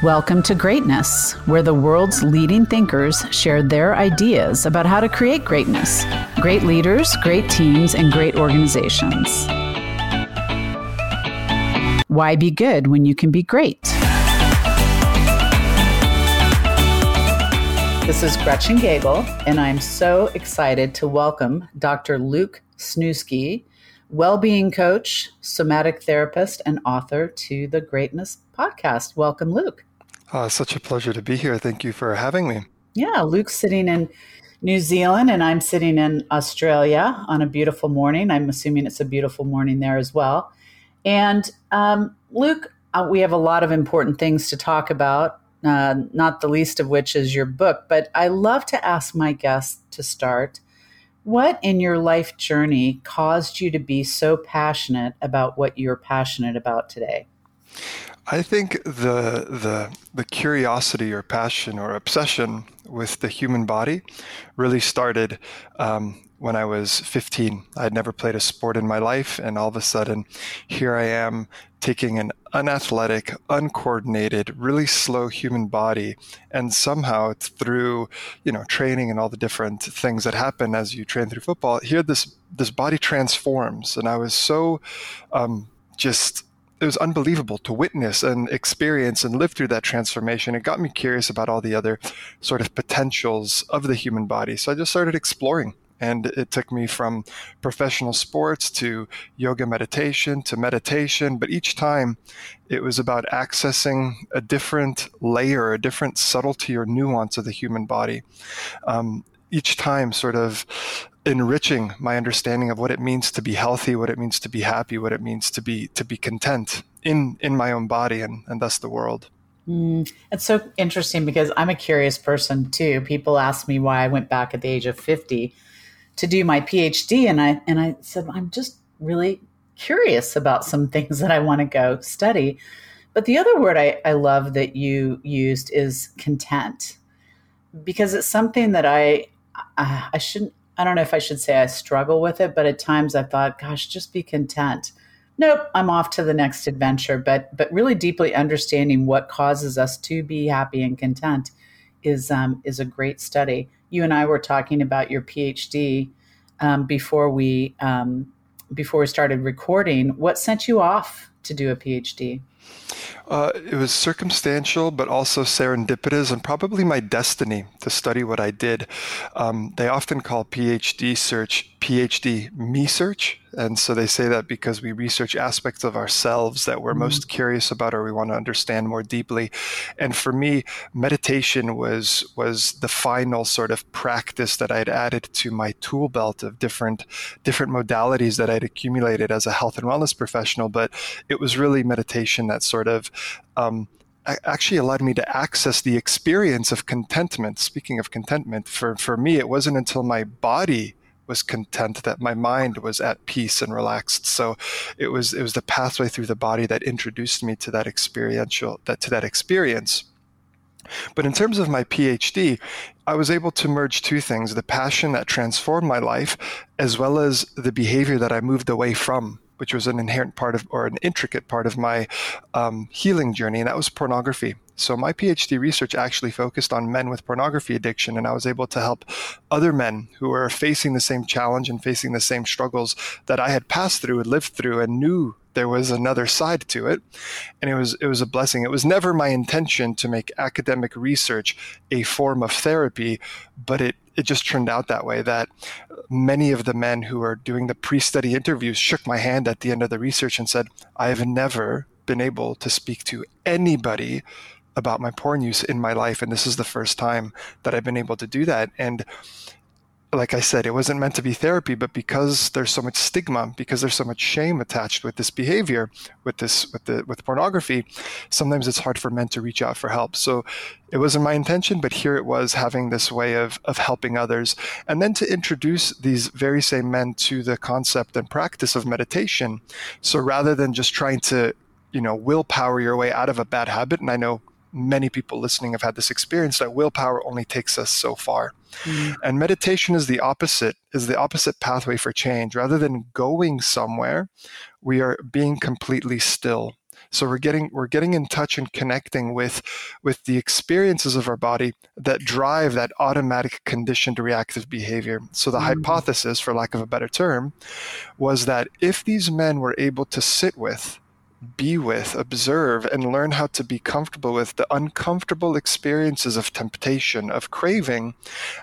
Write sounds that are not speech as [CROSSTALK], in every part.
Welcome to Greatness, where the world's leading thinkers share their ideas about how to create greatness. Great leaders, great teams, and great organizations. Why be good when you can be great? This is Gretchen Gagel, and I'm so excited to welcome Dr. Luke Sniewski, well-being coach, somatic therapist, and author to the Greatness podcast. Welcome, Luke. Uh, such a pleasure to be here. Thank you for having me. Yeah, Luke's sitting in New Zealand and I'm sitting in Australia on a beautiful morning. I'm assuming it's a beautiful morning there as well. And um, Luke, uh, we have a lot of important things to talk about, uh, not the least of which is your book. But I love to ask my guests to start what in your life journey caused you to be so passionate about what you're passionate about today? I think the the the curiosity or passion or obsession with the human body really started um, when I was 15. I had never played a sport in my life, and all of a sudden, here I am taking an unathletic, uncoordinated, really slow human body, and somehow through you know training and all the different things that happen as you train through football, here this this body transforms, and I was so um, just it was unbelievable to witness and experience and live through that transformation. It got me curious about all the other sort of potentials of the human body. So I just started exploring. And it took me from professional sports to yoga meditation to meditation. But each time it was about accessing a different layer, a different subtlety or nuance of the human body. Um, each time, sort of enriching my understanding of what it means to be healthy, what it means to be happy, what it means to be to be content in in my own body and and thus the world. Mm, it's so interesting because I'm a curious person too. People ask me why I went back at the age of 50 to do my PhD, and I and I said I'm just really curious about some [LAUGHS] things that I want to go study. But the other word I, I love that you used is content, because it's something that I I, I shouldn't I don't know if I should say I struggle with it, but at times I thought, gosh, just be content. Nope, I'm off to the next adventure. But but really deeply understanding what causes us to be happy and content is um, is a great study. You and I were talking about your PhD um, before we um, before we started recording. What sent you off to do a PhD? Uh, it was circumstantial, but also serendipitous, and probably my destiny to study what I did. Um, they often call PhD search PhD me search. And so they say that because we research aspects of ourselves that we're mm-hmm. most curious about or we want to understand more deeply. And for me, meditation was was the final sort of practice that I'd added to my tool belt of different different modalities that I'd accumulated as a health and wellness professional. But it was really meditation that sort of um, actually allowed me to access the experience of contentment. Speaking of contentment, for, for me, it wasn't until my body was content that my mind was at peace and relaxed. So it was it was the pathway through the body that introduced me to that experiential that to that experience. But in terms of my PhD, I was able to merge two things the passion that transformed my life, as well as the behavior that I moved away from which was an inherent part of or an intricate part of my um, healing journey, and that was pornography. So my PhD research actually focused on men with pornography addiction, and I was able to help other men who were facing the same challenge and facing the same struggles that I had passed through and lived through and knew there was another side to it and it was it was a blessing it was never my intention to make academic research a form of therapy but it it just turned out that way that many of the men who were doing the pre-study interviews shook my hand at the end of the research and said i have never been able to speak to anybody about my porn use in my life and this is the first time that i've been able to do that. And like I said, it wasn't meant to be therapy, but because there's so much stigma, because there's so much shame attached with this behavior, with this, with the, with pornography, sometimes it's hard for men to reach out for help. So it wasn't my intention, but here it was having this way of, of helping others. And then to introduce these very same men to the concept and practice of meditation. So rather than just trying to, you know, willpower your way out of a bad habit, and I know many people listening have had this experience that willpower only takes us so far. Mm-hmm. And meditation is the opposite, is the opposite pathway for change. Rather than going somewhere, we are being completely still. So we're getting we're getting in touch and connecting with with the experiences of our body that drive that automatic conditioned reactive behavior. So the mm-hmm. hypothesis, for lack of a better term, was that if these men were able to sit with be with, observe, and learn how to be comfortable with the uncomfortable experiences of temptation, of craving,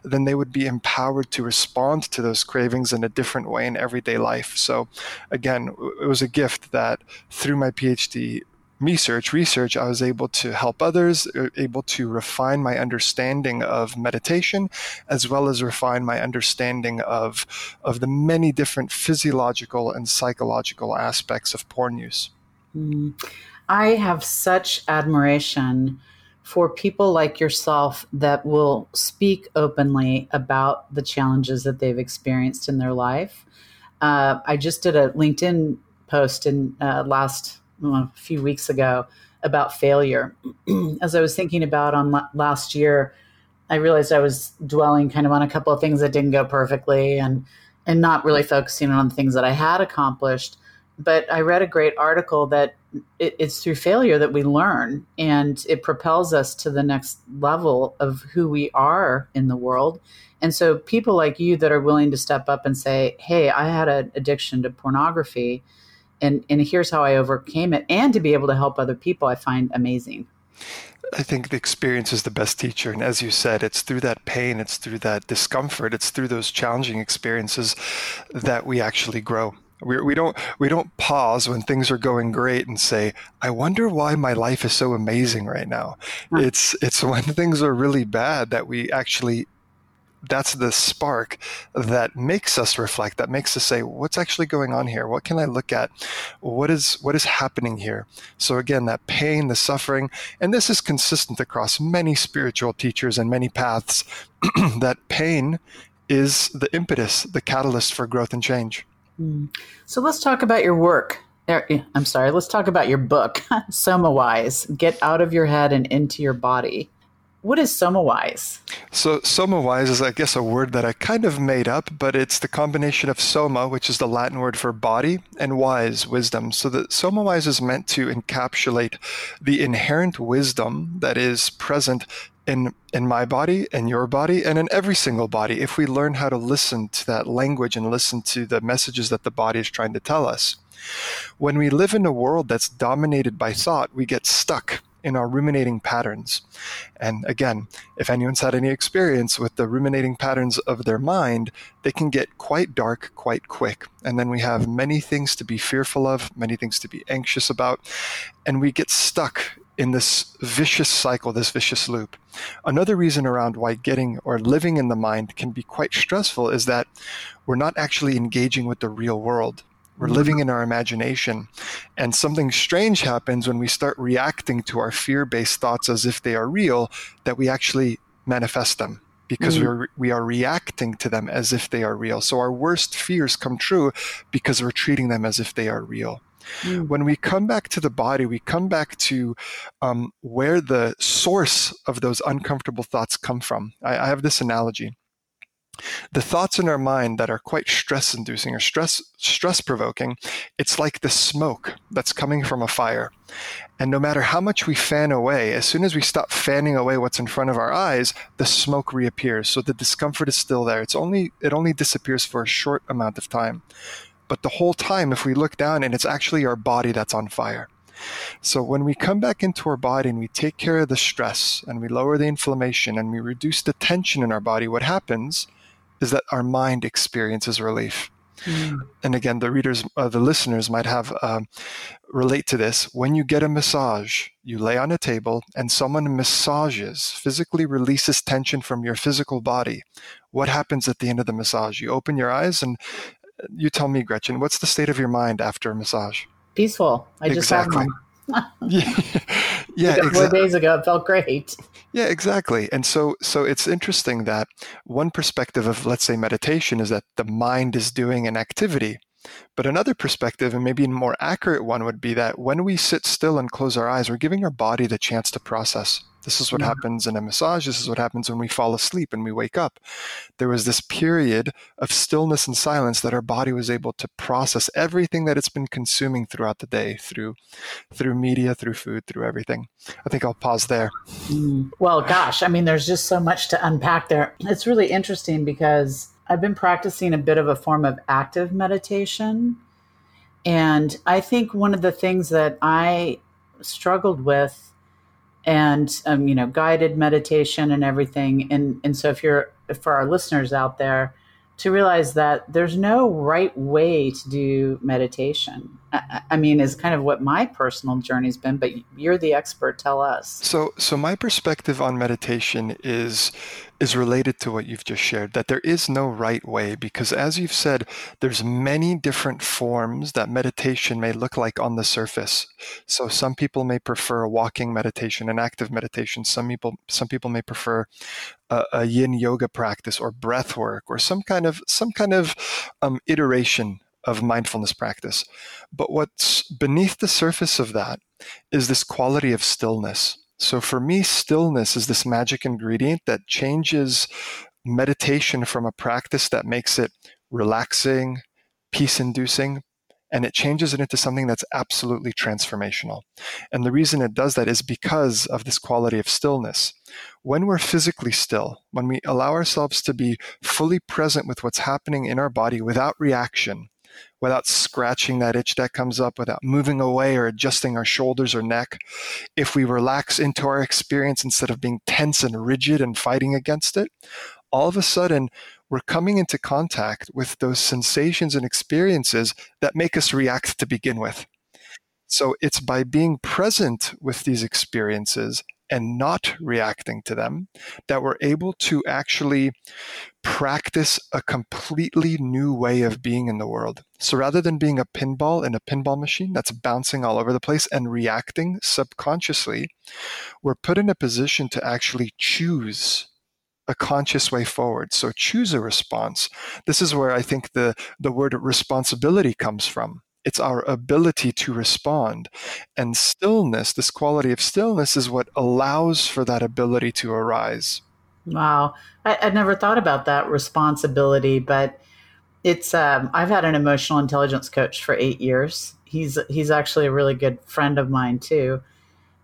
then they would be empowered to respond to those cravings in a different way in everyday life. So, again, it was a gift that through my PhD research research i was able to help others uh, able to refine my understanding of meditation as well as refine my understanding of of the many different physiological and psychological aspects of porn use I have such admiration for people like yourself that will speak openly about the challenges that they've experienced in their life. Uh, I just did a LinkedIn post in uh, last well, a few weeks ago about failure. [CLEARS THROAT] As I was thinking about on last year, I realized I was dwelling kind of on a couple of things that didn't go perfectly and and not really focusing on the things that I had accomplished but I read a great article that it, it's through failure that we learn and it propels us to the next level of who we are in the world. And so people like you that are willing to step up and say, Hey, I had an addiction to pornography and, and here's how I overcame it. And to be able to help other people, I find amazing. I think the experience is the best teacher. And as you said, it's through that pain, it's through that discomfort, it's through those challenging experiences that we actually grow. We, we don't we don't pause when things are going great and say, "I wonder why my life is so amazing right now." Hmm. It's it's when [LAUGHS] things are really bad that we actually that's the spark that makes us reflect that makes us say what's actually going on here? What can i look at? What is what is happening here? So again that pain the suffering and this is consistent across many spiritual teachers and many paths [CLEARS THROAT] that pain is the impetus the catalyst for growth and change Hmm. So let's talk about your work. I'm sorry, let's talk about your book, [LAUGHS] Somawise Get Out of Your Head and Into Your Body. What is Somawise? So, Somawise is, I guess, a word that I kind of made up, but it's the combination of Soma, which is the Latin word for body, and Wise, wisdom. So, the Somawise is meant to encapsulate the inherent wisdom that is present in in my body in your body and in every single body if we learn how to listen to that language and listen to the messages that the body is trying to tell us when we live in a world that's dominated by thought we get stuck in our ruminating patterns and again if anyone's had any experience with the ruminating patterns of their mind they can get quite dark quite quick and then we have many things to be fearful of many things to be anxious about and we get stuck in this vicious cycle, this vicious loop. Another reason around why getting or living in the mind can be quite stressful is that we're not actually engaging with the real world. We're mm-hmm. living in our imagination. And something strange happens when we start reacting to our fear based thoughts as if they are real, that we actually manifest them because mm-hmm. we're, we are reacting to them as if they are real. So our worst fears come true because we're treating them as if they are real. Mm. When we come back to the body, we come back to um, where the source of those uncomfortable thoughts come from. I, I have this analogy the thoughts in our mind that are quite stress inducing or stress stress provoking it's like the smoke that's coming from a fire. And no matter how much we fan away as soon as we stop fanning away what's in front of our eyes the smoke reappears. So the discomfort is still there. It's only it only disappears for a short amount of time. But the whole time, if we look down and it's actually our body that's on fire. So when we come back into our body and we take care of the stress and we lower the inflammation and we reduce the tension in our body, what happens is that our mind experiences relief. Mm. And again, the readers, uh, the listeners might have uh, relate to this. When you get a massage, you lay on a table and someone massages, physically releases tension from your physical body. What happens at the end of the massage? You open your eyes and you tell me, Gretchen, what's the state of your mind after a massage? Peaceful. I just exactly. had one. [LAUGHS] [LAUGHS] yeah, yeah exactly. four days ago, it felt great. Yeah, exactly. And so, so it's interesting that one perspective of, let's say, meditation is that the mind is doing an activity, But another perspective, and maybe a more accurate one, would be that when we sit still and close our eyes, we're giving our body the chance to process. This is what yeah. happens in a massage. This is what happens when we fall asleep and we wake up. There was this period of stillness and silence that our body was able to process everything that it's been consuming throughout the day through through media, through food, through everything. I think I'll pause there. Mm. Well, gosh, I mean, there's just so much to unpack there. It's really interesting because I've been practicing a bit of a form of active meditation. And I think one of the things that I struggled with and um, you know guided meditation and everything and and so if you're for our listeners out there to realize that there's no right way to do meditation. I, I mean is kind of what my personal journey's been but you're the expert. Tell us. So so my perspective on meditation is is related to what you've just shared that there is no right way because as you've said there's many different forms that meditation may look like on the surface. So some people may prefer walking meditation an active meditation. Some people some people may prefer a, a yin yoga practice or breath work or some kind of some kind of um, iteration of mindfulness practice. But what's beneath the surface of that is this quality of stillness. So for me, stillness is this magic ingredient that changes meditation from a practice that makes it relaxing, peace inducing, and it changes it into something that's absolutely transformational. And the reason it does that is because of this quality of stillness. When we're physically still, when we allow ourselves to be fully present with what's happening in our body without reaction, without scratching that itch that comes up, without moving away or adjusting our shoulders or neck, if we relax into our experience instead of being tense and rigid and fighting against it, all of a sudden we're coming into contact with those sensations and experiences that make us react to begin with. So it's by being present with these experiences and not reacting to them that we're able to actually practice a completely new way of being in the world. So rather than being a pinball in a pinball machine that's bouncing all over the place and reacting subconsciously, we're put in a position to actually choose a conscious way forward. So choose a response. This is where I think the, the word responsibility comes from it's our ability to respond. And stillness, this quality of stillness, is what allows for that ability to arise. Wow. I, would never thought about that responsibility, but it's, um, I've had an emotional intelligence coach for eight years. He's, he's actually a really good friend of mine too.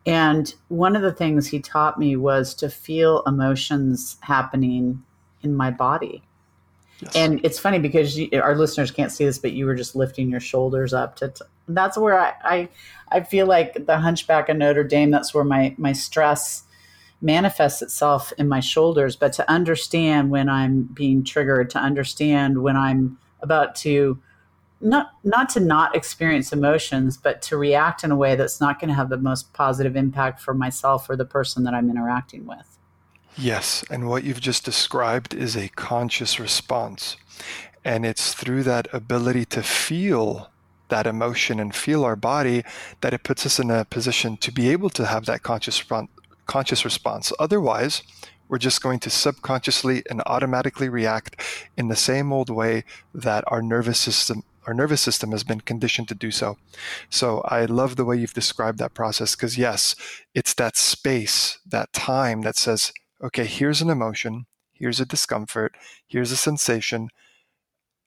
And one of the things he taught me was to feel emotions happening in my body. Yes. And it's funny because you, our listeners can't see this, but you were just lifting your shoulders up to. T- that's where I, I, I feel like the Hunchback of Notre Dame. That's where my my stress manifests itself in my shoulders. But to understand when I'm being triggered, to understand when I'm about to not not to not experience emotions, but to react in a way that's not going to have the most positive impact for myself or the person that I'm interacting with. Yes, and what you've just described is a conscious response. And it's through that ability to feel that emotion and feel our body that it puts us in a position to be able to have that conscious conscious response. Otherwise, we're just going to subconsciously and automatically react in the same old way that our nervous system our nervous system has been conditioned to do so. So I love the way you've described that process because yes, it's that space, that time that says, okay, here's an emotion, here's a discomfort, here's a sensation.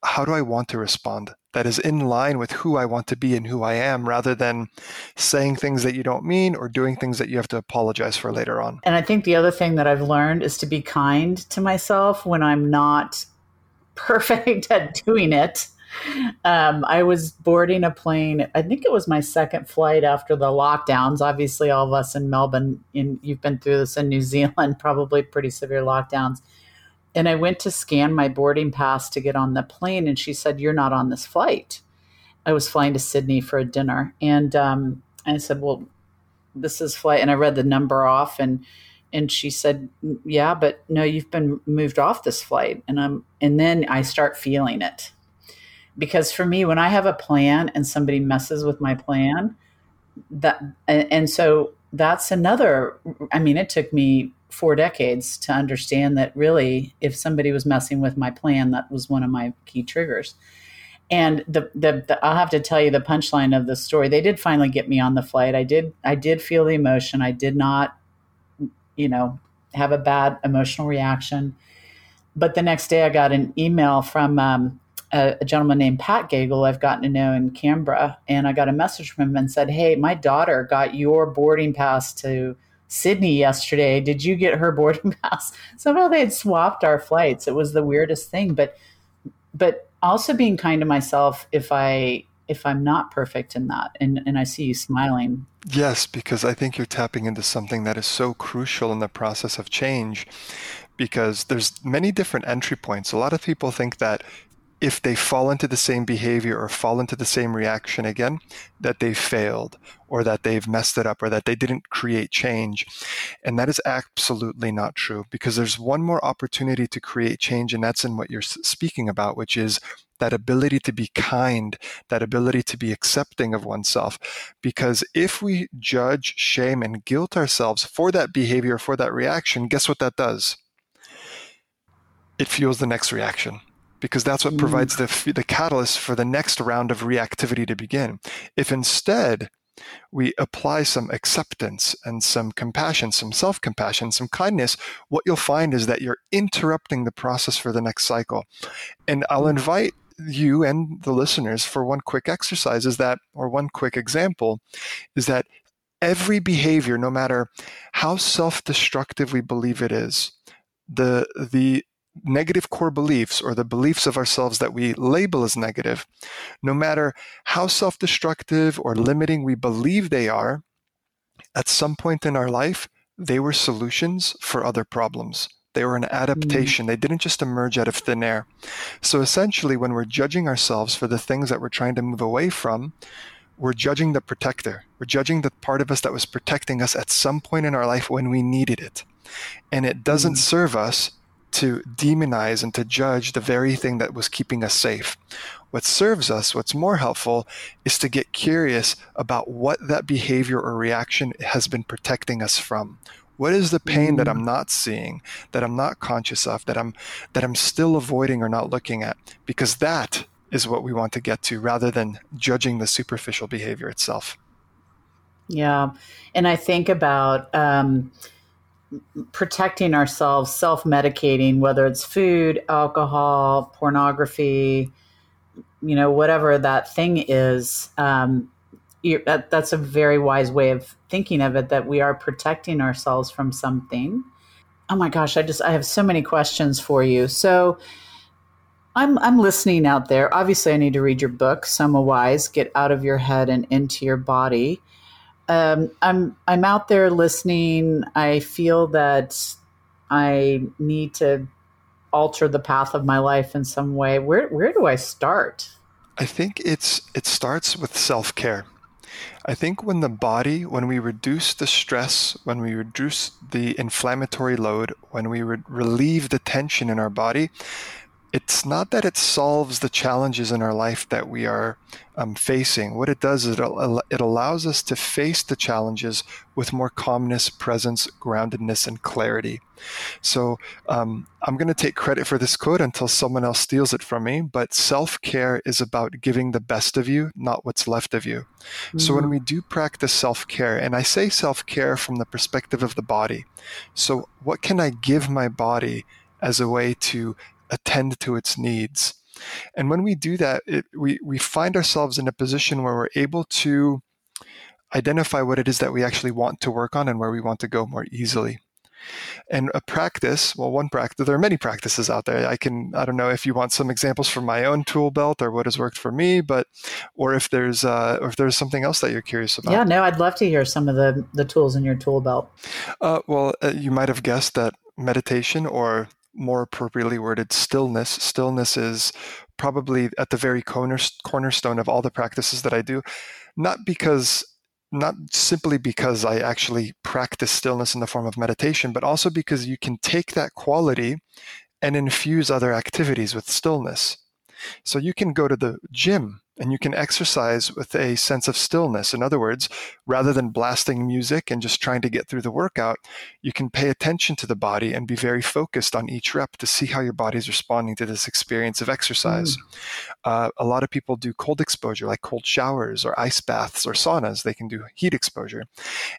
How do I want to respond? That is in line with who I want to be and who I am, rather than saying things that you don't mean or doing things that you have to apologize for later on. And I think the other thing that I've learned is to be kind to myself when I'm not [LAUGHS] perfect at doing it um, I was boarding a plane. I think it was my second flight after the lockdowns. Obviously, all of us in Melbourne, in, you've been through this in New [LAUGHS] Zealand, probably pretty severe lockdowns. And I went to scan my boarding pass to get on the plane, and she said, "You're not on this flight." I was flying to Sydney for a dinner, and um, I said, "Well, this is flight," and I read the number off, and and she said, "Yeah, but no, you've been moved off this flight." And I'm, and then I start feeling it because for me when i have a plan and somebody messes with my plan that and, and so that's another i mean it took me four decades to understand that really if somebody was messing with my plan that was one of my key triggers And the, the, the I'll have to tell you the punchline of the story. They did finally get me on the flight. I did I did feel the emotion. I did not, you know, have a bad emotional reaction. But the next day, I got an email from um, a, a, gentleman named Pat Gagel I've gotten to know in Canberra, and I got a message from him and said, "Hey, my daughter got your boarding pass to Sydney yesterday. Did you get her [LAUGHS] boarding pass?" Somehow they had swapped our flights. It was the weirdest thing, but but also being kind to myself if I if I'm not perfect in that, and and I see you smiling. Yes, because I think you're tapping into something that is so crucial in the process of change because there's many different entry points. A lot of people think that if they fall into the same behavior or fall into the same reaction again, that they've failed or that they've messed it up or that they didn't create change. And that is absolutely not true because there's one more opportunity to create change, and that's in what you're speaking about, which is that ability to be kind, that ability to be accepting of oneself. Because if we judge, shame, and guilt ourselves for that behavior, for that reaction, guess what that does? It fuels the next reaction because that's what mm. provides the, the catalyst for the next round of reactivity to begin. If instead we apply some acceptance and some compassion, some self compassion, some kindness, what you'll find is that you're interrupting the process for the next cycle. And I'll mm. invite you and the listeners for one quick exercise is that, or one quick example, is that every behavior, no matter how self destructive we believe it is, the, the negative core beliefs or the beliefs of ourselves that we label as negative, no matter how self destructive or limiting we believe they are, at some point in our life, they were solutions for other problems. They were an adaptation. Mm. They didn't just emerge out of thin air. So essentially, when we're judging ourselves for the things that we're trying to move away from, we're judging the protector. We're judging the part of us that was protecting us at some point in our life when we needed it. And it doesn't mm. serve us to demonize and to judge the very thing that was keeping us safe. What serves us, what's more helpful, is to get curious about what that behavior or reaction has been protecting us from. What is the pain that I'm mm. not seeing, that I'm not conscious of, that I'm that I'm still avoiding or not looking at? Because that is what we want to get to rather than judging the superficial behavior itself. Yeah. And I think about um, protecting ourselves, self medicating, whether it's food, alcohol, pornography, you know, whatever that thing is. Um, that, that's a very wise way of thinking of it that we are protecting ourselves from something. Oh my gosh, I just I have so many questions for you. So I'm I'm listening out there. Obviously, I need to read your book, Somawise, Get Out of Your Head and Into Your Body um, I'm I'm out there listening. I feel that I need to alter the path of my life in some way. Where where do I start? I think it's it starts with self care. I think when the body, when we reduce the stress, when we reduce the inflammatory load, when we re- relieve the tension in our body, it's not that it solves the challenges in our life that we are um, facing. What it does is it, it allows us to face the challenges with more calmness, presence, groundedness, and clarity. So um, I'm going to take credit for this quote until someone else steals it from me. But self care is about giving the best of you, not what's left of you. Mm-hmm. So when mm-hmm. we do practice self care, and I say self care from the perspective of the body. So what can I give my body? as a way to attend to its needs. And when we do that, it, we, we find ourselves in a position where we're able to identify what it is that we actually want to work on and where we want to go more easily. And a practice, well, one practice, there are many practices out there. I can, I don't know if you want some examples from my own tool belt or what has worked for me, but, or if there's, uh, or if there's something else that you're curious about. Yeah, no, I'd love to hear some of the, the tools in your tool belt. Uh, well, uh, you might have guessed that meditation or more appropriately worded stillness. Stillness is probably at the very corner, cornerstone of all the practices that I do, not because not simply because I actually practice stillness in the form of meditation, but also because you can take that quality and infuse other activities with stillness. So you can go to the gym And you can exercise with a sense of stillness. In other words, rather than blasting music and just trying to get through the workout, you can pay attention to the body and be very focused on each rep to see how your body is responding to this experience of exercise. Mm. Uh, a lot of people do cold exposure, like cold showers or ice baths or saunas. They can do heat exposure.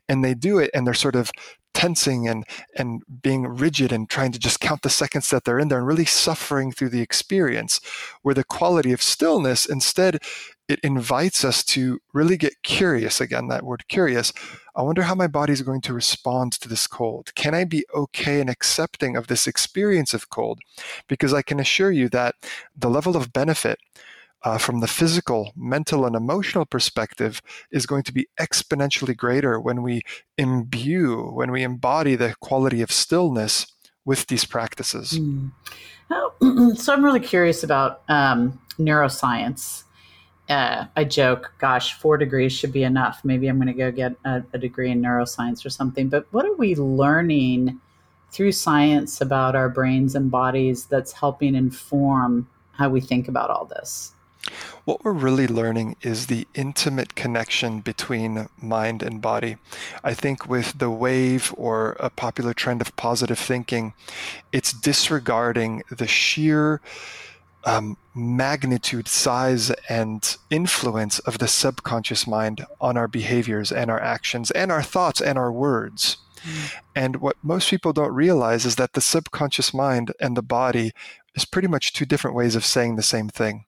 And they do it and they're sort of tensing and and being rigid and trying to just count the seconds that they're in there and really suffering through the experience where the quality of stillness instead it invites us to really get curious again that word curious. I wonder how my body is going to respond to this cold. Can i be okay and accepting of this experience of cold? Because i can assure you that the level of benefit uh, from the physical, mental, and emotional perspective is going to be exponentially greater when we imbue, when we embody the quality of stillness with these practices. Mm. [CLEARS THROAT] So I'm really curious about um, neuroscience. Uh, I joke, gosh, four degrees should be enough. Maybe I'm going to go get a, a degree in neuroscience or something. But what are we learning through science about our brains and bodies that's helping inform how we think about all this? What we're really learning is the intimate connection between mind and body. I think with the wave or a popular trend of positive thinking, it's disregarding the sheer um, magnitude, size, and influence of the subconscious mind on our behaviors and our actions and our thoughts and our words. Mm. And what most people don't realize is that the subconscious mind and the body is pretty much two different ways of saying the same thing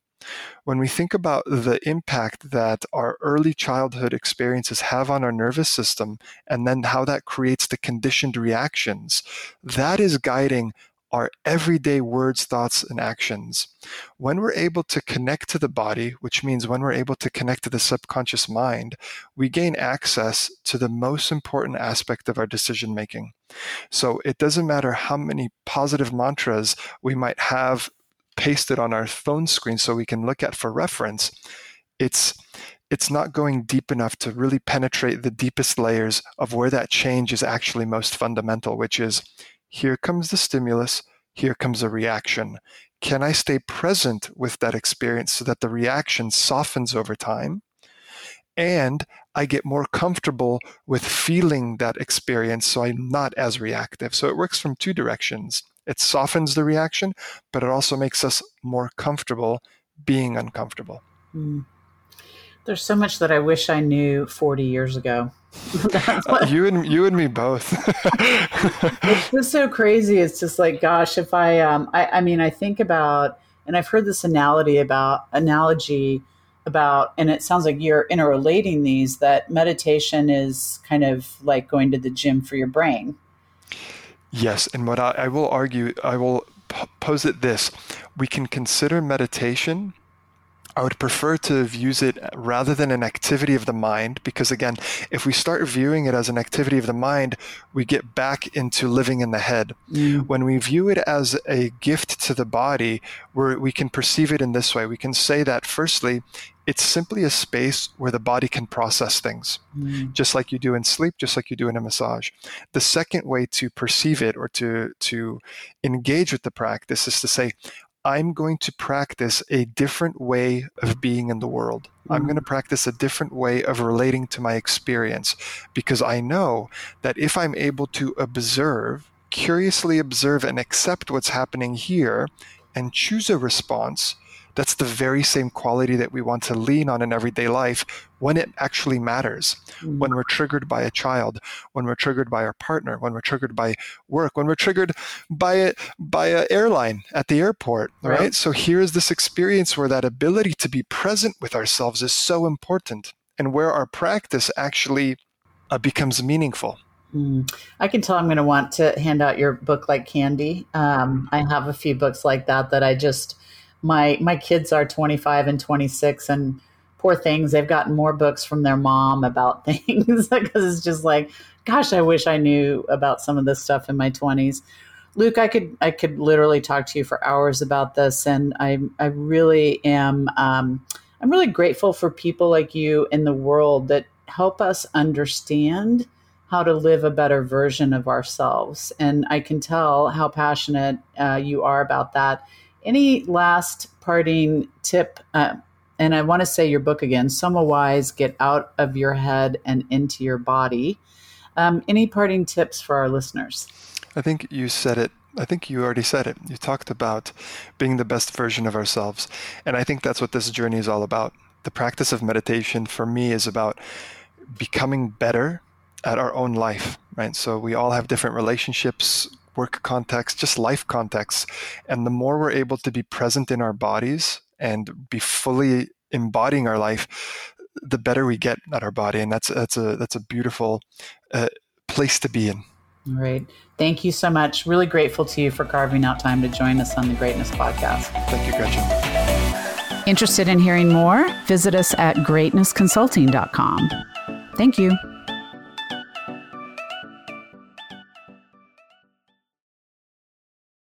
when we think about the impact that our early childhood experiences have on our nervous system and then how that creates the conditioned reactions, that is guiding our everyday words, thoughts, and actions. When we're able to connect to the body, which means when we're able to connect to the subconscious mind, we gain access to the most important aspect of our decision making. So it doesn't matter how many positive mantras we might have pasted on our phone screen so we can look at for reference, it's it's not going deep enough to really penetrate the deepest layers of where that change is actually most fundamental, which is here comes the stimulus, here comes a reaction. Can I stay present with that experience so that the reaction softens over time? And I get more comfortable with feeling that experience so I'm not as reactive. So it works from two directions. It softens the reaction, but it also makes us more comfortable being uncomfortable. Mm. There's so much that I wish I knew 40 years ago. [LAUGHS] uh, you and you and me both. [LAUGHS] it's just so crazy. It's just like, gosh, if I, um, I, I mean, I think about, and I've heard this analogy about analogy about, and it sounds like you're interrelating these. That meditation is kind of like going to the gym for your brain Yes, and what I, I will argue, I will p- pose it this: we can consider meditation. I would prefer to use it rather than an activity of the mind, because again, if we start viewing it as an activity of the mind, we get back into living in the head. Mm. When we view it as a gift to the body, where we can perceive it in this way, we can say that firstly, it's simply a space where the body can process things, mm. just like you do in sleep, just like you do in a massage. The second way to perceive it or to, to engage with the practice is to say, I'm going to practice a different way of being in the world. I'm going to practice a different way of relating to my experience because I know that if I'm able to observe, curiously observe, and accept what's happening here and choose a response, that's the very same quality that we want to lean on in everyday life when it actually matters. Mm-hmm. When we're triggered by a child, when we're triggered by our partner, when we're triggered by work, when we're triggered by a by an airline at the airport, right? right? So here's this experience where that ability to be present with ourselves is so important and where our practice actually uh, becomes meaningful. Mm. I can tell I'm going to want to hand out your book like candy. Um, I have a few books like that that I just my my kids are 25 and 26 and poor things they've gotten more books from their mom about [LAUGHS] things because it's just like gosh i wish i knew about some of this stuff in my 20s luke i could i could literally talk to you for hours about this and i i really am um, i'm really grateful for people like you in the world that help us understand how to live a better version of ourselves. And i can tell how passionate uh, you are about that any last parting tip uh, and I want to say your book again, Somawise, Get Out of Your Head and Into Your Body. Um, any parting tips for our listeners? I think you said it. I think you already said it. You talked about being the best version of ourselves. And I think that's what this journey is all about. The practice of meditation for me is about becoming better at our own life, right? So we all have different relationships, work contexts, just life contexts. And the more we're able to be present in our bodies and be fully embodying our life, the better we get at our body. And that's, that's a, that's a beautiful uh, place to be in. All right. Thank you so much. Really grateful to you for carving out time to join us on the Greatness Podcast. Thank you, Gretchen. Interested in hearing more? Visit us at greatnessconsulting.com. Thank you.